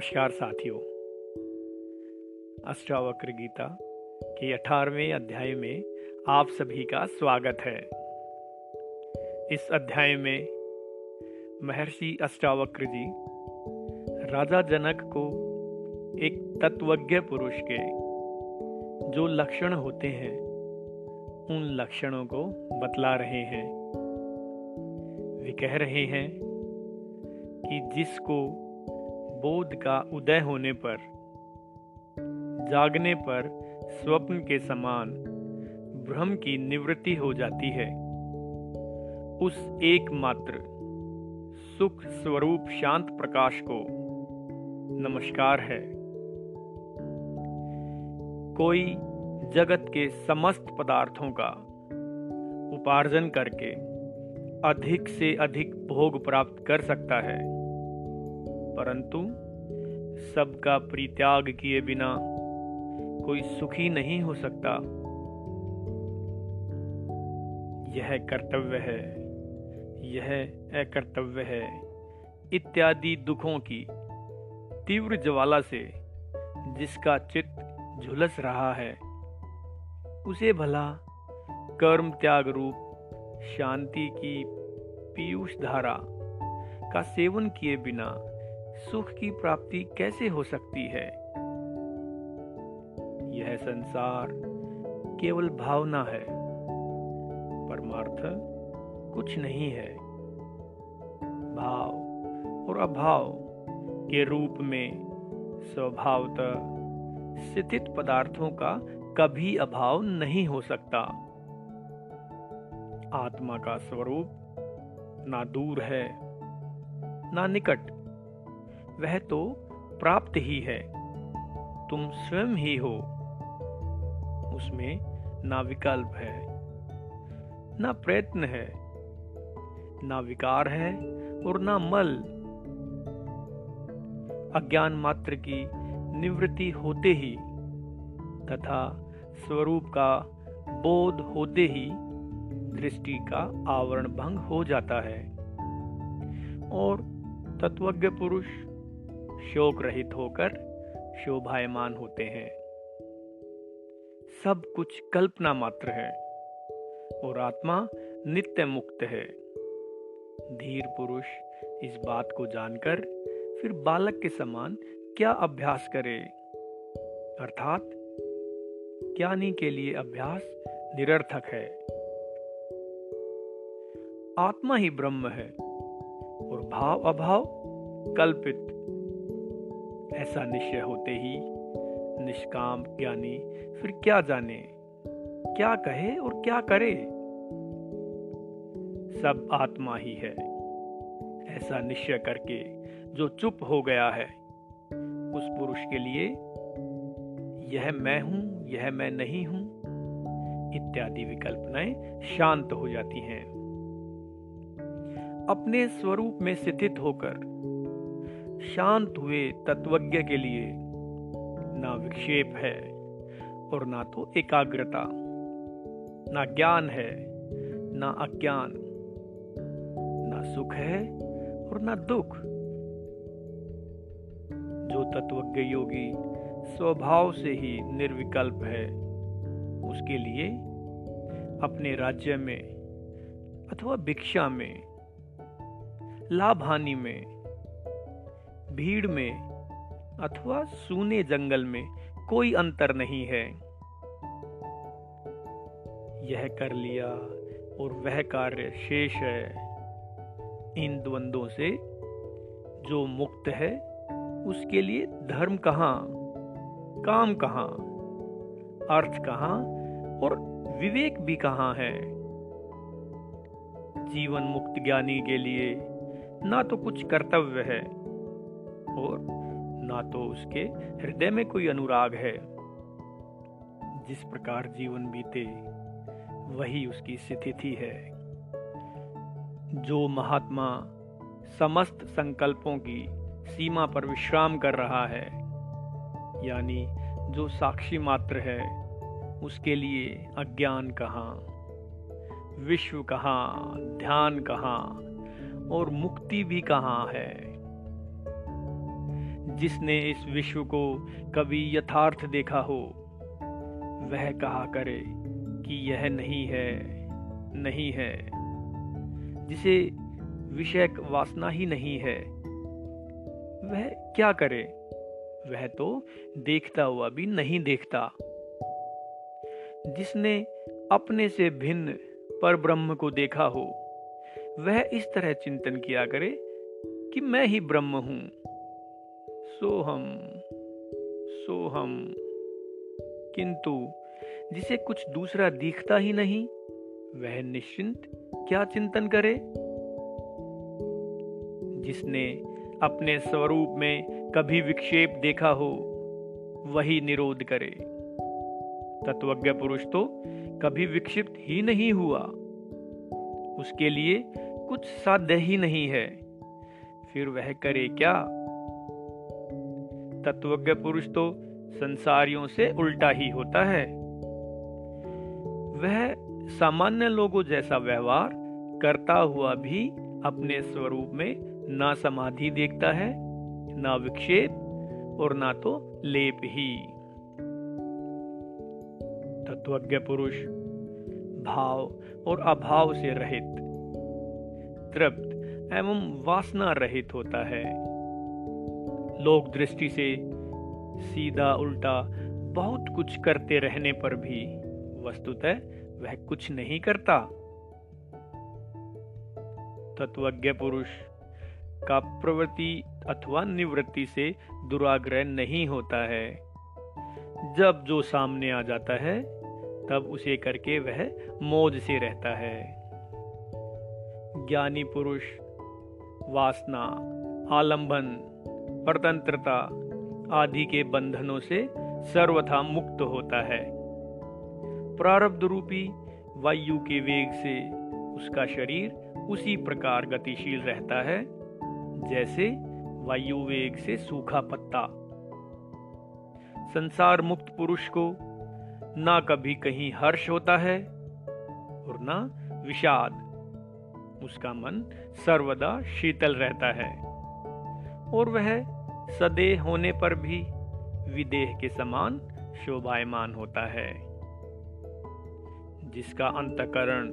नमस्कार साथियों। अष्टावक्र गीता के अठारहवें अध्याय में आप सभी का स्वागत है। इस अध्याय में महर्षि अष्टावक्र जी राजा जनक को एक तत्वज्ञ पुरुष के जो लक्षण होते हैं, उन लक्षणों को बतला रहे हैं। वे कह रहे हैं कि जिसको बोध का उदय होने पर, जागने पर स्वप्न के समान भ्रम की निवृत्ति हो जाती है। उस एकमात्र सुख स्वरूप शांत प्रकाश को नमस्कार है। कोई जगत के समस्त पदार्थों का उपार्जन करके अधिक से अधिक भोग प्राप्त कर सकता है। परंतु सबका परित्याग किए बिना कोई सुखी नहीं हो सकता। यह कर्तव्य है, यह अकर्तव्य है। इत्यादि दुखों की तीव्र ज्वाला से जिसका चित्त झुलस रहा है, उसे भला कर्म त्याग रूप शांति की पीयूष धारा का सेवन किए बिना सुख की प्राप्ति कैसे हो सकती है? यह संसार केवल भावना है। परमार्थ कुछ नहीं है। भाव और अभाव के रूप में स्वभावतः स्थित पदार्थों का कभी अभाव नहीं हो सकता। आत्मा का स्वरूप ना दूर है, ना निकट। वह तो प्राप्त ही है। तुम स्वयं ही हो। उसमें ना विकल्प है, ना प्रयत्न है, ना विकार है और ना मल। अज्ञान मात्र की निवृत्ति होते ही तथा स्वरूप का बोध होते ही दृष्टि का आवरण भंग हो जाता है। और तत्वज्ञ पुरुष शोक रहित होकर शोभायमान होते हैं। सब कुछ कल्पना मात्र है और आत्मा नित्य मुक्त है। धीर पुरुष इस बात को जानकर फिर बालक के समान क्या अभ्यास करे? अर्थात, ज्ञानी के लिए अभ्यास निरर्थक है। आत्मा ही ब्रह्म है और भाव अभाव कल्पित ऐसा निश्चय होते ही निष्काम ज्ञानी फिर क्या जाने, क्या कहे और क्या करे? सब आत्मा ही है। ऐसा निश्चय करके जो चुप हो गया है, उस पुरुष के लिए यह मैं हूँ, यह मैं नहीं हूँ, इत्यादि विकल्पनाएँ शांत हो जाती हैं। अपने स्वरूप में स्थित होकर शांत हुए तत्वज्ञ के लिए। ना विक्षेप है और ना तो एकाग्रता। ना ज्ञान है, ना अज्ञान। ना सुख है और ना दुख। जो तत्वज्ञ योगी स्वभाव से ही निर्विकल्प है, उसके लिए अपने राज्य में अथवा भिक्षा में लाभ हानि में भीड़ में अथवा सूने जंगल में कोई अंतर नहीं है। यह कर लिया और वह कार्य शेष है। इन द्वंद्वों से जो मुक्त है, उसके लिए धर्म कहाँ, काम कहाँ, अर्थ कहाँ और विवेक भी कहाँ है? जीवन मुक्त ज्ञानी के लिए ना तो कुछ कर्तव्य है और ना तो उसके हृदय में कोई अनुराग है। जिस प्रकार जीवन बीते, वही उसकी स्थिति है। जो महात्मा समस्त संकल्पों की सीमा पर विश्राम कर रहा है, यानी जो साक्षी मात्र है, उसके लिए अज्ञान कहाँ, विश्व कहाँ, ध्यान कहाँ और मुक्ति भी कहाँ है। जिसने इस विश्व को कभी यथार्थ देखा हो, वह कहा करे कि यह नहीं है नहीं है। जिसे विषय वासना ही नहीं है, वह क्या करे? वह तो देखता हुआ भी नहीं देखता। जिसने अपने से भिन्न पर ब्रह्म को देखा हो, वह इस तरह चिंतन किया करे कि मैं ही ब्रह्म हूँ। सोहम सोहम। किंतु जिसे कुछ दूसरा दिखता ही नहीं, वह निश्चिंत क्या चिंतन करे? जिसने अपने स्वरूप में कभी विक्षेप देखा हो, वही निरोध करे। तत्वज्ञ पुरुष तो कभी विक्षिप्त ही नहीं हुआ। उसके लिए कुछ साध्य ही नहीं है। फिर वह करे क्या? तत्वज्ञ पुरुष तो संसारियों से उल्टा ही होता है। वह सामान्य लोगों जैसा व्यवहार करता हुआ भी अपने स्वरूप में ना समाधि देखता है, ना विक्षेप और ना तो लेप ही। तत्वज्ञ पुरुष भाव और अभाव से रहित, तृप्त एवं वासना रहित होता है। लोक दृष्टि से सीधा उल्टा बहुत कुछ करते रहने पर भी वस्तुतः वह कुछ नहीं करता। तत्वज्ञ पुरुष का प्रवृत्ति अथवा निवृत्ति से दुराग्रह नहीं होता है। जब जो सामने आ जाता है, तब उसे करके वह मौज से रहता है। ज्ञानी पुरुष, वासना, आलंबन परतंत्रता आदि के बंधनों से सर्वथा मुक्त होता है। प्रारब्ध रूपी वायु के वेग से उसका शरीर उसी प्रकार गतिशील रहता है, जैसे वायु वेग से सूखा पत्ता। संसार मुक्त पुरुष को ना कभी कहीं हर्ष होता है और ना विषाद। उसका मन सर्वदा शीतल रहता है। और वह सदेह होने पर भी विदेह के समान शोभायमान होता है, जिसका अंतकरण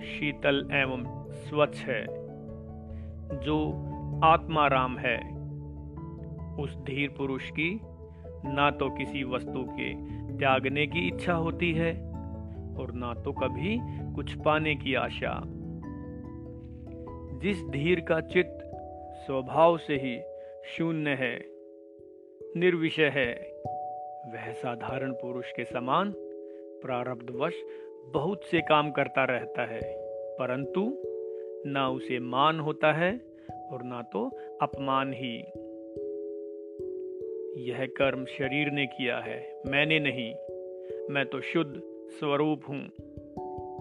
शीतल एवं स्वच्छ है। जो आत्माराम है, उस धीर पुरुष की ना तो किसी वस्तु के त्यागने की इच्छा होती है और ना तो कभी कुछ पाने की आशा। जिस धीर का चित्त स्वभाव से ही शून्य है, निर्विषय है। वह साधारण पुरुष के समान प्रारब्धवश बहुत से काम करता रहता है, परंतु ना उसे मान होता है और ना तो अपमान ही। यह कर्म शरीर ने किया है, मैंने नहीं, मैं तो शुद्ध स्वरूप हूँ।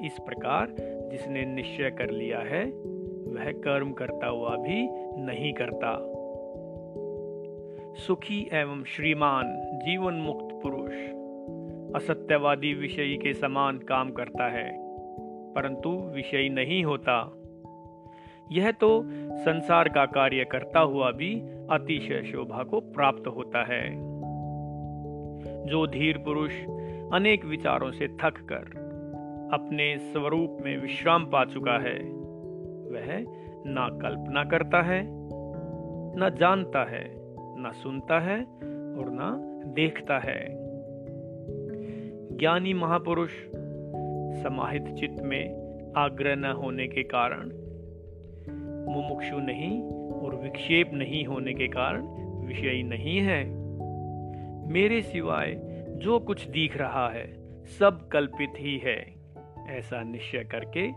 इस प्रकार जिसने निश्चय कर लिया है, वह कर्म करता हुआ भी नहीं करता। सुखी एवं श्रीमान जीवन मुक्त पुरुष। असत्यवादी विषयी के समान काम करता है, परंतु विषयी नहीं होता। यह तो संसार का कार्य करता हुआ भी अतिशय शोभा को प्राप्त होता है। जो धीर पुरुष अनेक विचारों से थक कर अपने स्वरूप में विश्राम पा चुका है, वह ना कल्पना करता है, न जानता है। न सुनता है और ना देखता है। ज्ञानी महापुरुष, समाहित चित्त में आग्रह न होने के कारण, मुमुक्षु नहीं और विक्षेप नहीं होने के कारण विषय नहीं है। मेरे सिवाय जो कुछ दिख रहा है, सब कल्पित ही है। ऐसा निश्चय करके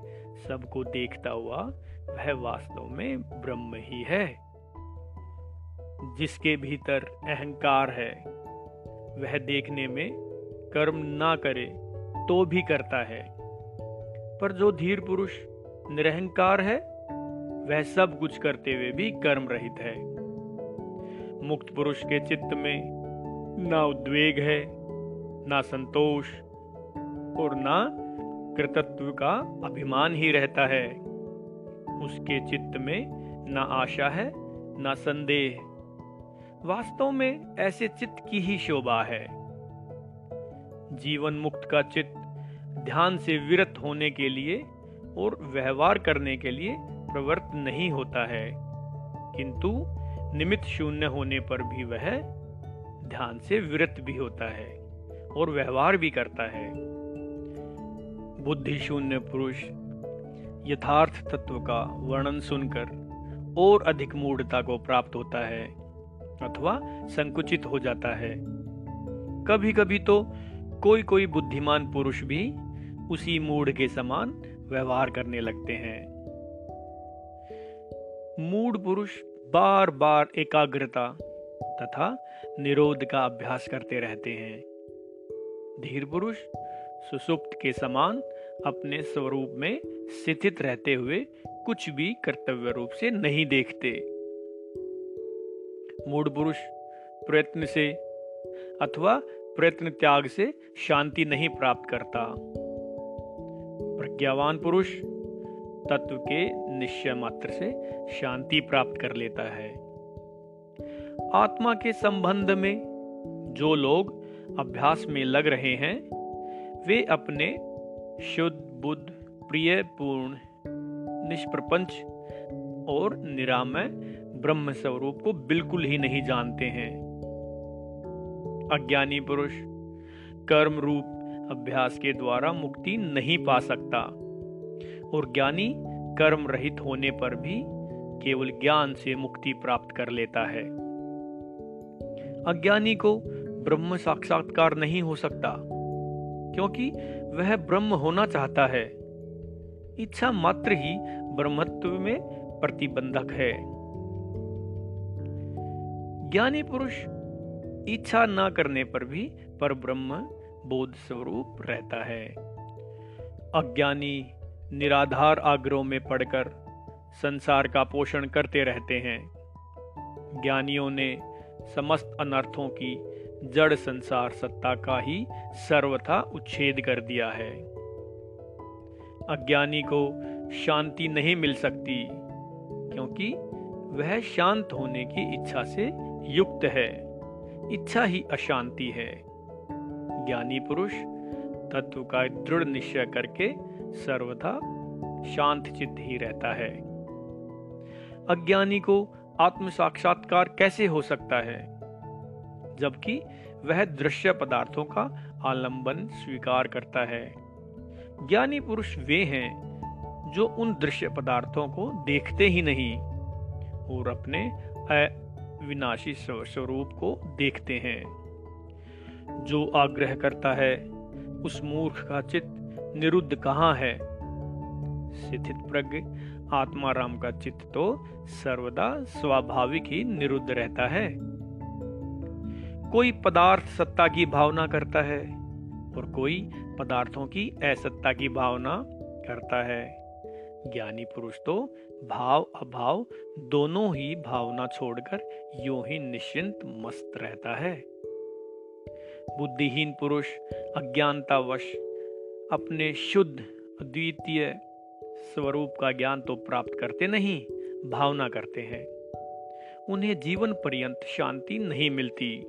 सबको देखता हुआ वह वास्तव में ब्रह्म ही है। जिसके भीतर अहंकार है, वह देखने में कर्म ना करे तो भी करता है। पर जो धीर पुरुष निरहंकार है, वह सब कुछ करते हुए भी कर्म रहित है। मुक्त पुरुष के चित्त में ना उद्वेग है, ना संतोष और ना कृतत्व का अभिमान ही रहता है। उसके चित्त में ना आशा है, ना संदेह। वास्तव में ऐसे चित्त की ही शोभा है। जीवन मुक्त का चित्त ध्यान से विरत होने के लिए और व्यवहार करने के लिए प्रवृत्त नहीं होता है, किंतु निमित्त शून्य होने पर भी वह ध्यान से विरत भी होता है और व्यवहार भी करता है। बुद्धि शून्य पुरुष, यथार्थ तत्व का वर्णन सुनकर और अधिक मूढ़ता को प्राप्त होता है। अथवा संकुचित हो जाता है। कभी कभी तो कोई कोई बुद्धिमान पुरुष भी उसी मूड के समान व्यवहार करने लगते हैं। मूड पुरुष बार बार एकाग्रता तथा निरोध का अभ्यास करते रहते हैं। धीर पुरुष सुसुप्त के समान अपने स्वरूप में स्थित रहते हुए कुछ भी कर्तव्य रूप से नहीं देखते। मूड पुरुष, प्रयत्न से अथवा प्रयत्न त्याग से शांति नहीं प्राप्त करता। प्रज्ञावान पुरुष तत्व के निश्चय मात्र से शांति प्राप्त कर लेता है। आत्मा के संबंध में जो लोग अभ्यास में लग रहे हैं, वे अपने शुद्ध, बुद्ध, प्रिय, पूर्ण, निष्प्रपंच और निरामय ब्रह्म स्वरूप को बिल्कुल ही नहीं जानते हैं। अज्ञानी पुरुष कर्म रूप अभ्यास के द्वारा मुक्ति नहीं पा सकता। और ज्ञानी कर्म रहित होने पर भी केवल ज्ञान से मुक्ति प्राप्त कर लेता है। अज्ञानी को ब्रह्म साक्षात्कार नहीं हो सकता, क्योंकि वह ब्रह्म होना चाहता है। इच्छा मात्र ही ब्रह्मत्व में प्रतिबंधक है। ज्ञानी पुरुष इच्छा न करने पर भी पर ब्रह्म बोध स्वरूप रहता है। अज्ञानी निराधार आग्रहों में पड़कर संसार का पोषण करते रहते हैं। ज्ञानियों ने समस्त अनर्थों की जड़ संसार सत्ता का ही सर्वथा उच्छेद कर दिया है। अज्ञानी को शांति नहीं मिल सकती, क्योंकि वह शांत होने की इच्छा से युक्त है, इच्छा ही अशांति है। ज्ञानी पुरुष तत्व का दृढ़ निश्चय करके सर्वथा शांत चित्त ही रहता है। अज्ञानी को आत्म साक्षात्कार कैसे हो सकता है? जबकि वह दृश्य पदार्थों का आलंबन स्वीकार करता है। ज्ञानी पुरुष वे हैं जो उन दृश्य पदार्थों को देखते ही नहीं और अपने अविनाशी स्वरूप को देखते हैं। जो आग्रह करता है, उस मूर्ख का चित्त निरुद्ध कहाँ है? स्थित प्रज्ञ, आत्मा राम का चित्त तो सर्वदा स्वाभाविक ही निरुद्ध रहता है। कोई पदार्थ सत्ता की भावना करता है, और कोई पदार्थों की असत्ता की भावना करता है। ज्ञानी पुरुष तो भाव अभाव दोनों ही भावना छोड़कर यूँ ही निश्चिंत मस्त रहता है। बुद्धिहीन पुरुष, अज्ञानतावश, अपने शुद्ध अद्वितीय स्वरूप का ज्ञान तो प्राप्त करते नहीं, भावना करते हैं। उन्हें जीवन पर्यंत शांति नहीं मिलती।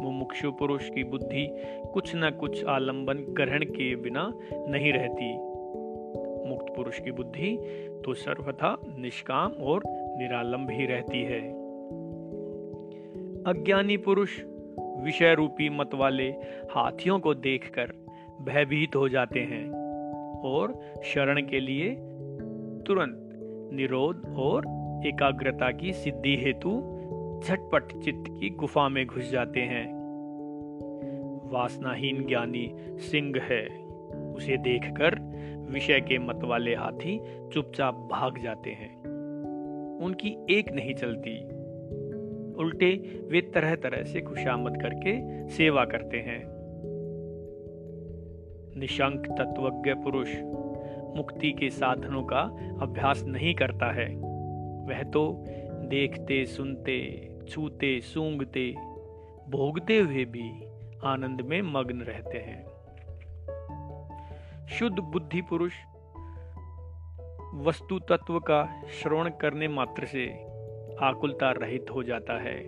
मुमुक्षु पुरुष की बुद्धि कुछ न कुछ आलंबन ग्रहण के बिना नहीं रहती। मुक्त पुरुष की बुद्धि तो सर्वथा निष्काम और निरालंब ही रहती है। अज्ञानी पुरुष विषय रूपी मत वाले हाथियों को देखकर भयभीत हो जाते हैं और शरण के लिए तुरंत निरोध और एकाग्रता की सिद्धि हेतु झटपट चित्त की गुफा में घुस जाते हैं। वासनाहीन ज्ञानी सिंह है। उसे देखकर विषय के मत वाले हाथी चुपचाप भाग जाते हैं। उनकी एक नहीं चलती। उल्टे वे तरह तरह से खुशामद करके सेवा करते हैं। निशंक तत्वज्ञ पुरुष मुक्ति के साधनों का अभ्यास नहीं करता है। वह तो देखते, सुनते, छूते, सूंघते, भोगते हुए भी आनंद में मग्न रहते हैं। शुद्ध बुद्धि पुरुष वस्तु तत्व का श्रवण करने मात्र से आकुलता रहित हो जाता है।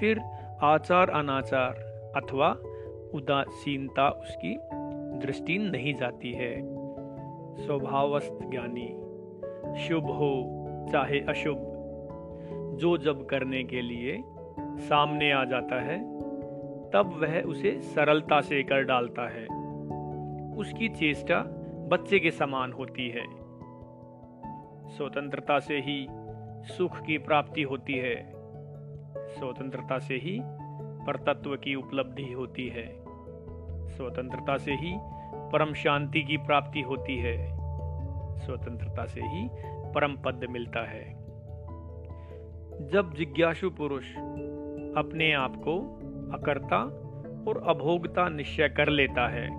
फिर आचार अनाचार अथवा उदासीनता उसकी दृष्टि नहीं जाती है। स्वभावस्त ज्ञानी, शुभ हो चाहे अशुभ, जो जब करने के लिए सामने आ जाता है, तब वह उसे सरलता से कर डालता है। उसकी चेष्टा बच्चे के समान होती है। स्वतंत्रता से ही सुख की प्राप्ति होती है। स्वतंत्रता से ही परतत्व की उपलब्धि होती है। स्वतंत्रता से ही परम शांति की प्राप्ति होती है। स्वतंत्रता से ही परम पद मिलता है। जब जिज्ञासु पुरुष अपने आप को अकर्ता और अभोगता निश्चय कर लेता है,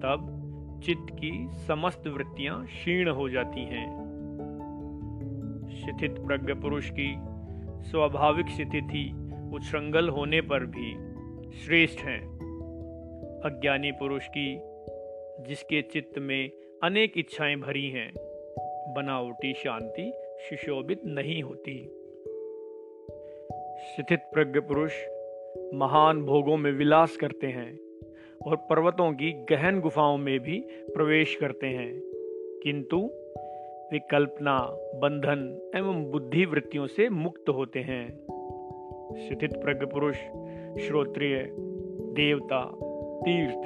तब चित्त की समस्त वृत्तियाँ क्षीण हो जाती हैं। शिथित प्रज्ञ पुरुष की स्वाभाविक स्थिति उच्छृंगल होने पर भी श्रेष्ठ हैं। अज्ञानी पुरुष की, जिसके चित्त में अनेक इच्छाएँ भरी हैं, बनावटी शांति सुशोभित नहीं होती। स्थित प्रज्ञ पुरुष महान भोगों में विलास करते हैं और पर्वतों की गहन गुफाओं में भी प्रवेश करते हैं। किंतु वे कल्पना बंधन एवं बुद्धि वृत्तियों से मुक्त होते हैं। शिथित प्रज्ञ पुरुष श्रोत्रिय, देवता, तीर्थ,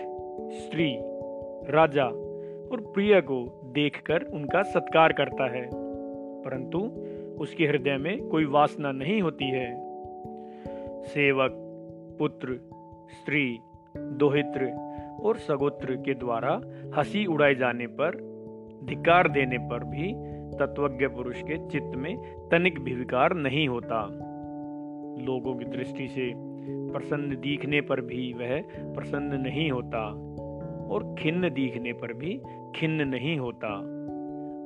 स्त्री, राजा और प्रिय को देखकर उनका सत्कार करता है। परंतु उसके हृदय में कोई वासना नहीं होती है। सेवक, पुत्र, स्त्री, दोहित्र और सगोत्र के द्वारा हँसी उड़ाए जाने पर धिकार देने पर भी तत्वज्ञ पुरुष के चित्त में तनिक भी विकार नहीं होता। लोगों की दृष्टि से प्रसन्न दिखने पर भी वह प्रसन्न नहीं होता और खिन्न दिखने पर भी खिन्न नहीं होता।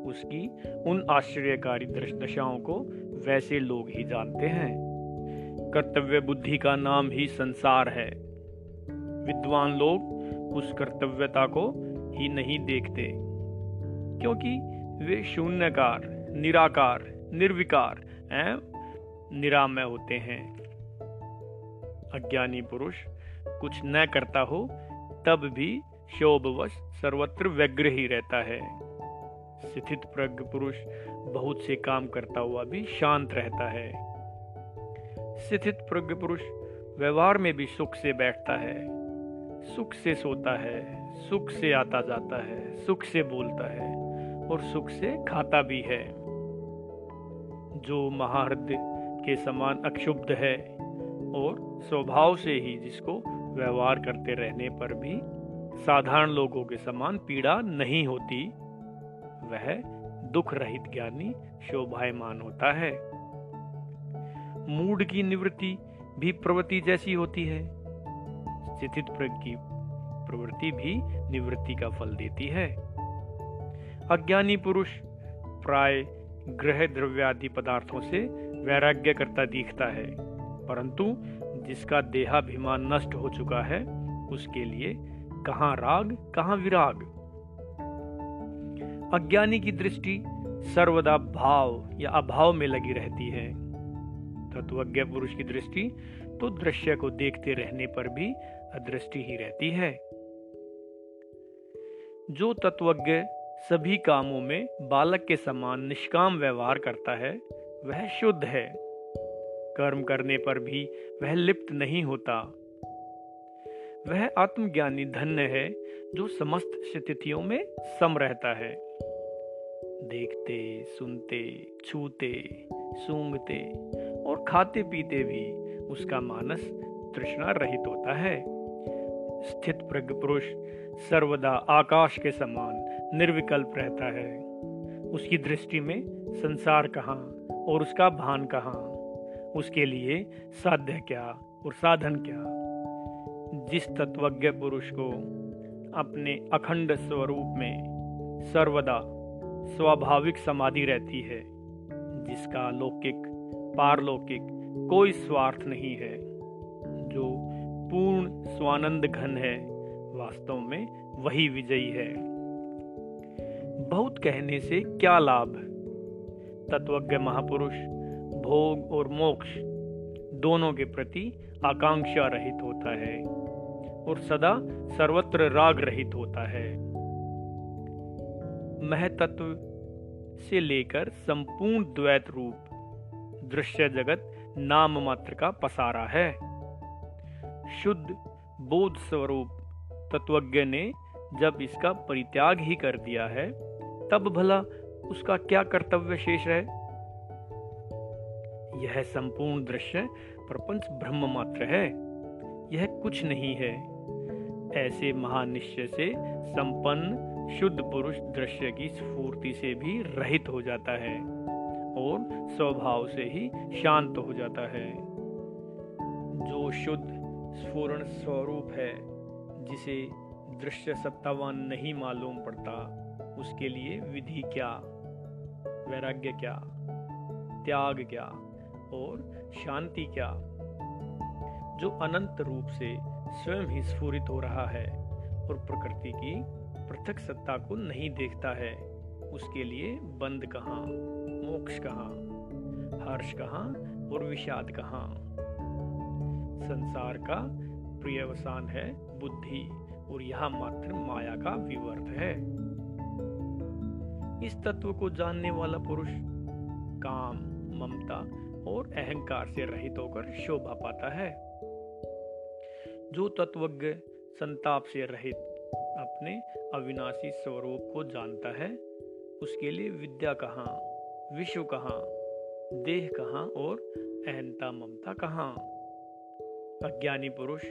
उसकी उन आश्चर्यकारी दशाओं को वैसे लोग ही जानते हैं। कर्तव्य बुद्धि का नाम ही संसार है। विद्वान लोग उस कर्तव्यता को ही नहीं देखते। क्योंकि वे शून्यकार, निराकार, निर्विकार एवं निरामय होते हैं। अज्ञानी पुरुष, कुछ न करता हो, तब भी शोभवश सर्वत्र व्यग्र ही रहता है। स्थित प्रज्ञ पुरुष बहुत से काम करता हुआ भी शांत रहता है। स्थित प्रज्ञ पुरुष व्यवहार में भी सुख से बैठता है। सुख से सोता है, सुख से आता जाता है, सुख से बोलता है। और सुख से खाता भी है। जो महाहृदय के समान अक्षुब्ध है और स्वभाव से ही जिसको व्यवहार करते रहने पर भी साधारण लोगों के समान पीड़ा नहीं होती, वह दुख रहित ज्ञानी शोभायमान होता है। मूड की निवृत्ति भी प्रवृत्ति जैसी होती है। स्थित की प्रवृत्ति भी निवृत्ति का फल देती है। अज्ञानी पुरुष प्राय ग्रह द्रव्यादि पदार्थों से वैराग्य करता दिखता है, परंतु जिसका देहाभिमान नष्ट हो चुका है, उसके लिए कहाँ राग, कहाँ विराग? अज्ञानी की दृष्टि सर्वदा भाव या अभाव में लगी रहती है। तत्वज्ञ पुरुष की दृष्टि तो दृश्य को देखते रहने पर भी अदृष्टि ही रहती है। जो तत्वज्ञ सभी कामों में बालक के समान निष्काम व्यवहार करता है, वह शुद्ध है। कर्म करने पर भी वह लिप्त नहीं होता। वह आत्मज्ञानी धन्य है, जो समस्त स्थितियों में सम रहता है। देखते, सुनते, छूते, सूंघते और खाते पीते भी उसका मानस तृष्णा रहित होता है। स्थित प्रज्ञ पुरुष सर्वदा आकाश के समान निर्विकल्प रहता है। उसकी दृष्टि में संसार कहाँ और उसका भान कहाँ? उसके लिए साध्य क्या और साधन क्या? जिस तत्वज्ञ पुरुष को अपने अखंड स्वरूप में सर्वदा स्वाभाविक समाधि रहती है, जिसका लौकिक, पारलौकिक कोई स्वार्थ नहीं है, जो पूर्ण स्वानंद घन है, वास्तव में वही विजयी है। बहुत कहने से क्या लाभ? तत्वज्ञ महापुरुष, भोग और मोक्ष दोनों के प्रति आकांक्षा रहित होता है और सदा सर्वत्र राग रहित होता है। महतत्व से लेकर संपूर्ण द्वैत रूप, दृश्य जगत नाम मात्र का पसारा है। शुद्ध बोध स्वरूप तत्वज्ञ ने जब इसका परित्याग ही कर दिया है तब भला उसका क्या कर्तव्य शेष है यह संपूर्ण दृश्य प्रपंच ब्रह्म मात्र है। यह कुछ नहीं है। ऐसे महानिश्चय से संपन्न, शुद्ध पुरुष दृश्य की स्फूर्ति से भी रहित हो जाता है और स्वभाव से ही शांत हो जाता है। जो शुद्ध, स्फूर्ण स्वरूप है, जिसे दृश्य सत्तावान नहीं मालूम पड़ता उसके लिए विधि क्या? वैराग्य क्या? त्याग क्या? और शांति क्या? जो अनंत रूप से स्वयं ही स्फूरित हो रहा है और प्रकृति की पृथक सत्ता को नहीं देखता है, उसके लिए बंद कहाँ? मोक्ष कहाँ? हर्ष कहाँ? और विषाद कहाँ? संसार का प्रियवसान है बुद्धि, और यह मात्र माया का विवर्त है। इस तत्व को जानने वाला पुरुष काम, ममता और अहंकार से रहित होकर शोभा पाता है। जो तत्वज्ञ संताप से रहित अपने अविनाशी स्वरूप को जानता है, उसके लिए विद्या कहाँ, विश्व कहाँ, देह कहाँ और अहंता, ममता कहाँ? अज्ञानी पुरुष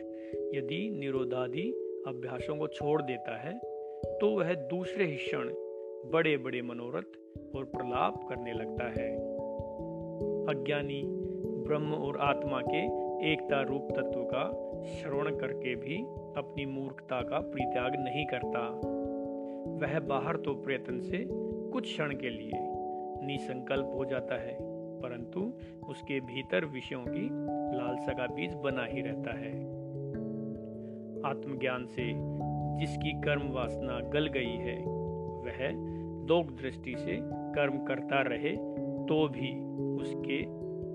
यदि निरोधादि अभ्यासों को छोड़ देता है तो वह दूसरे ही क्षण बड़े बड़े मनोरथ और प्रलाप करने लगता है। अज्ञानी ब्रह्म और आत्मा के एकता रूप तत्व का श्रवण करके भी अपनी मूर्खता का परित्याग नहीं करता। वह बाहर तो प्रयत्न से कुछ क्षण के लिए निसंकल्प हो जाता है, परंतु उसके भीतर विषयों की लालसा का बीज बना ही रहता है। आत्मज्ञान से जिसकी कर्म वासना गल गई है, वह दोग दृष्टि से कर्म करता रहे तो भी उसके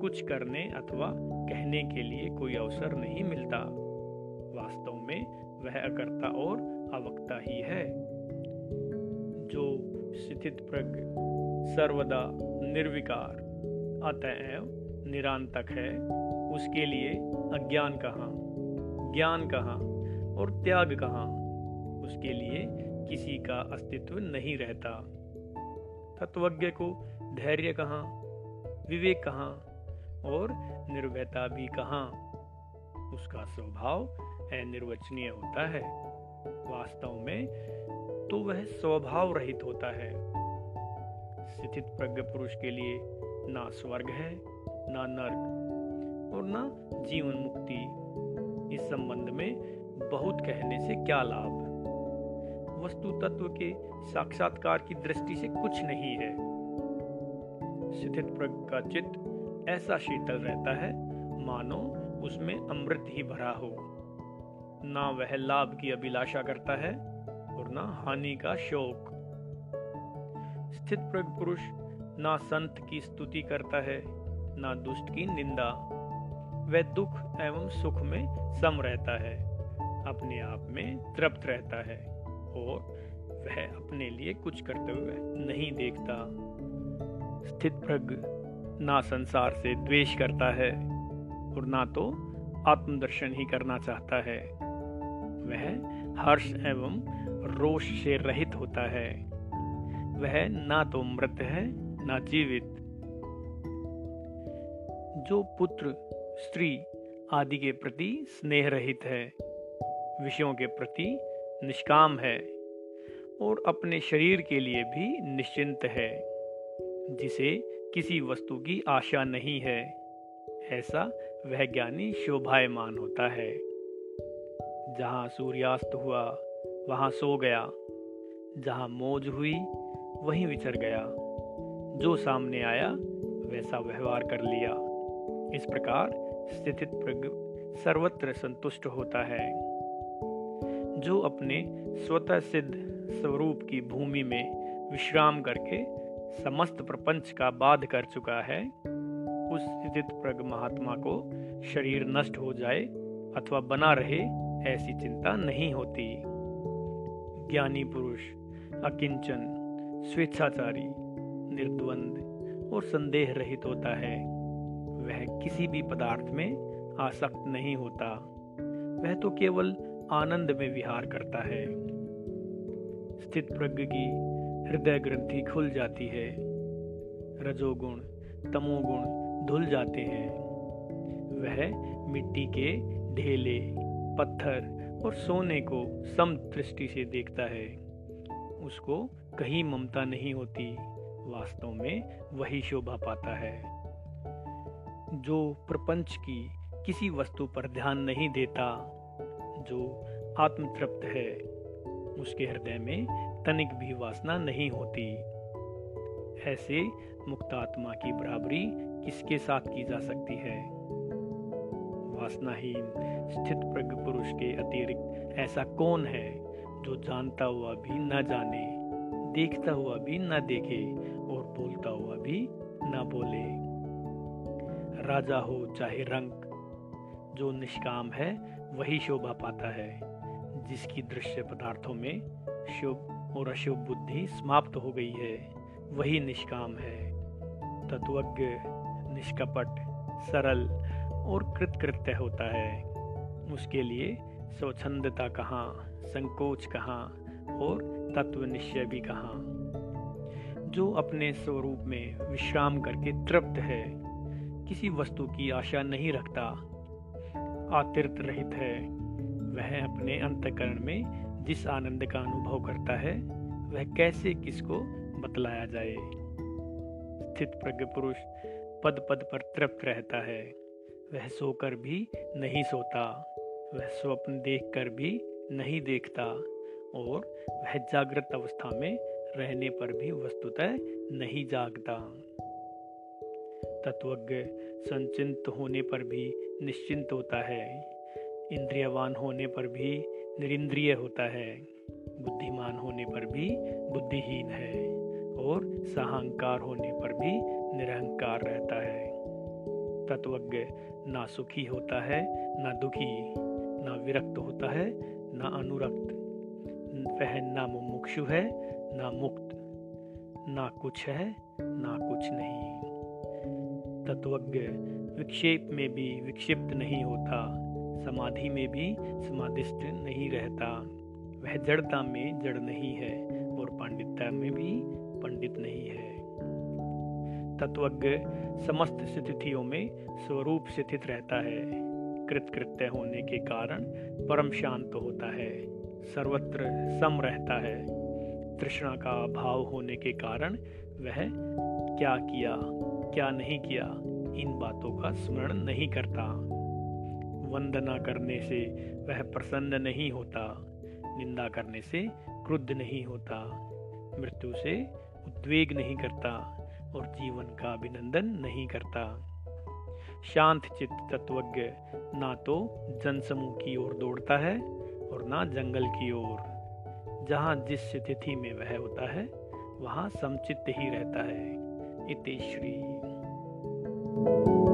कुछ करने अथवा कहने के लिए कोई अवसर नहीं मिलता। वास्तव में वह अकर्ता और अवक्ता ही है। जो स्थित प्रज्ञ सर्वदा निर्विकार, अतएव निरांतक है, उसके लिए अज्ञान कहाँ, ज्ञान कहाँ और त्याग कहाँ, उसके लिए किसी का अस्तित्व नहीं रहता। तत्वज्ञ को धैर्य कहाँ, विवेक कहाँ और निर्भयता भी कहाँ? उसका स्वभाव अनिर्वचनीय होता है। वास्तव में तो वह स्वभाव रहित होता है। स्थित प्रज्ञ पुरुष के लिए ना स्वर्ग है, ना नर्क और ना जीवन मुक्ति। इस संबंध में बहुत कहने से क्या लाभ? वस्तु तत्व के साक्षात्कार की दृष्टि से कुछ नहीं है। स्थित प्रज्ञ का चित्त ऐसा शीतल रहता है, मानो उसमें अमृत ही भरा हो। ना वह लाभ की अभिलाषा करता है और ना हानि का शोक। स्थित प्रज्ञ पुरुष ना संत की स्तुति करता है, ना दुष्ट की निंदा। वह दुख एवं सुख में सम रहता है, अपने आप में तृप्त रहता है। और वह अपने लिए कुछ कर्तव्य नहीं देखता। स्थित प्रज्ञ ना संसार से द्वेष करता है और ना तो आत्मदर्शन ही करना चाहता है। वह हर्ष एवं रोष से रहित होता है। वह ना तो मृत है, ना जीवित। जो पुत्र, स्त्री आदि के प्रति स्नेह रहित है, विषयों के प्रति निष्काम है और अपने शरीर के लिए भी निश्चिंत है, जिसे किसी वस्तु की आशा नहीं है। ऐसा वह ज्ञानी शोभायमान होता है। जहाँ सूर्यास्त हुआ, वहाँ सो गया। जहाँ मौज हुई, वहीं विचर गया। जो सामने आया, वैसा व्यवहार कर लिया। इस प्रकार स्थित सर्वत्र संतुष्ट होता है। जो अपने स्वतः सिद्ध स्वरूप की भूमि में विश्राम करके समस्त प्रपंच का बाध कर चुका है, उस स्थित प्रग महात्मा को शरीर नष्ट हो जाए अथवा बना रहे ऐसी चिंता नहीं होती। ज्ञानी पुरुष, अकिंचन, स्वेच्छाचारी, निर्द्वंद और संदेह रहित होता है। वह किसी भी पदार्थ में आसक्त नहीं होता। वह तो केवल आनंद में विहार करता है। स्थित प्रज्ञ की हृदय ग्रंथि खुल जाती है। रजोगुण, तमोगुण धुल जाते हैं। वह मिट्टी के ढेले, पत्थर और सोने को सम दृष्टि से देखता है। उसको कहीं ममता नहीं होती, वास्तव में वही शोभा पाता है। जो प्रपंच की किसी वस्तु पर ध्यान नहीं देता जो आत्मतृप्त है, उसके हृदय में तनिक भी वासना नहीं होती। ऐसे मुक्त आत्मा की बराबरी किसके साथ की जा सकती है? वासनाहीन, स्थित प्रज्ञ पुरुष के अतिरिक्त ऐसा कौन है जो जानता हुआ भी न जाने, देखता हुआ भी न देखे और बोलता हुआ भी न बोले? राजा हो चाहे रंग, जो निष्काम है वही शोभा पाता है, जिसकी दृश्य पदार्थों में शुभ और अशुभ बुद्धि समाप्त हो गई है। वही निष्काम है। तत्वज्ञ, निष्कपट, सरल और कृतकृत्य होता है। उसके लिए स्वच्छंदता कहाँ, संकोच कहाँ और तत्व निश्चय भी कहाँ। जो अपने स्वरूप में विश्राम करके तृप्त है, किसी वस्तु की आशा नहीं रखता। आतिर्थ रहित है। वह अपने अंतकरण में जिस आनंद का अनुभव करता है, वह कैसे किसको बतलाया जाए? स्थित प्रज्ञ पुरुष पद पद पर तृप्त रहता है। वह सोकर भी नहीं सोता। वह स्वप्न देखकर भी नहीं देखता और वह जागृत अवस्था में रहने पर भी वस्तुतः नहीं जागता। तत्वज्ञ संचिंत होने पर भी निश्चिंत होता है। इंद्रियवान होने पर भी निरिंद्रिय होता है। बुद्धिमान होने पर भी बुद्धिहीन है और सहंकार होने पर भी निरहंकार रहता है। तत्वज्ञ ना सुखी होता है, ना दुखी, ना विरक्त होता है, ना अनुरक्त। वह ना मुमुक्षु है, ना मुक्त। ना कुछ है, ना कुछ नहीं। तत्वज्ञ, विक्षेप में भी विक्षिप्त नहीं होता, समाधि में भी समाधिस्थ नहीं रहता। वह जड़ता में जड़ नहीं है और पांडित्यता में भी पंडित नहीं है। तत्वज्ञ समस्त स्थितियों में स्वरूप स्थित रहता है। कृतकृत्य होने के कारण परम शांत होता है, सर्वत्र सम रहता है। तृष्णा का अभाव होने के कारण वह क्या किया? क्या नहीं किया, इन बातों का स्मरण नहीं करता। वंदना करने से वह प्रसन्न नहीं होता, निंदा करने से क्रुद्ध नहीं होता, मृत्यु से उद्वेग नहीं करता और जीवन का अभिनंदन नहीं करता। शांत चित्त तत्वज्ञ ना तो जनसमूह की ओर दौड़ता है और ना जंगल की ओर। जहाँ जिस स्थिति में वह होता है, वहाँ समचित्त ही रहता है। इति श्री Thank you.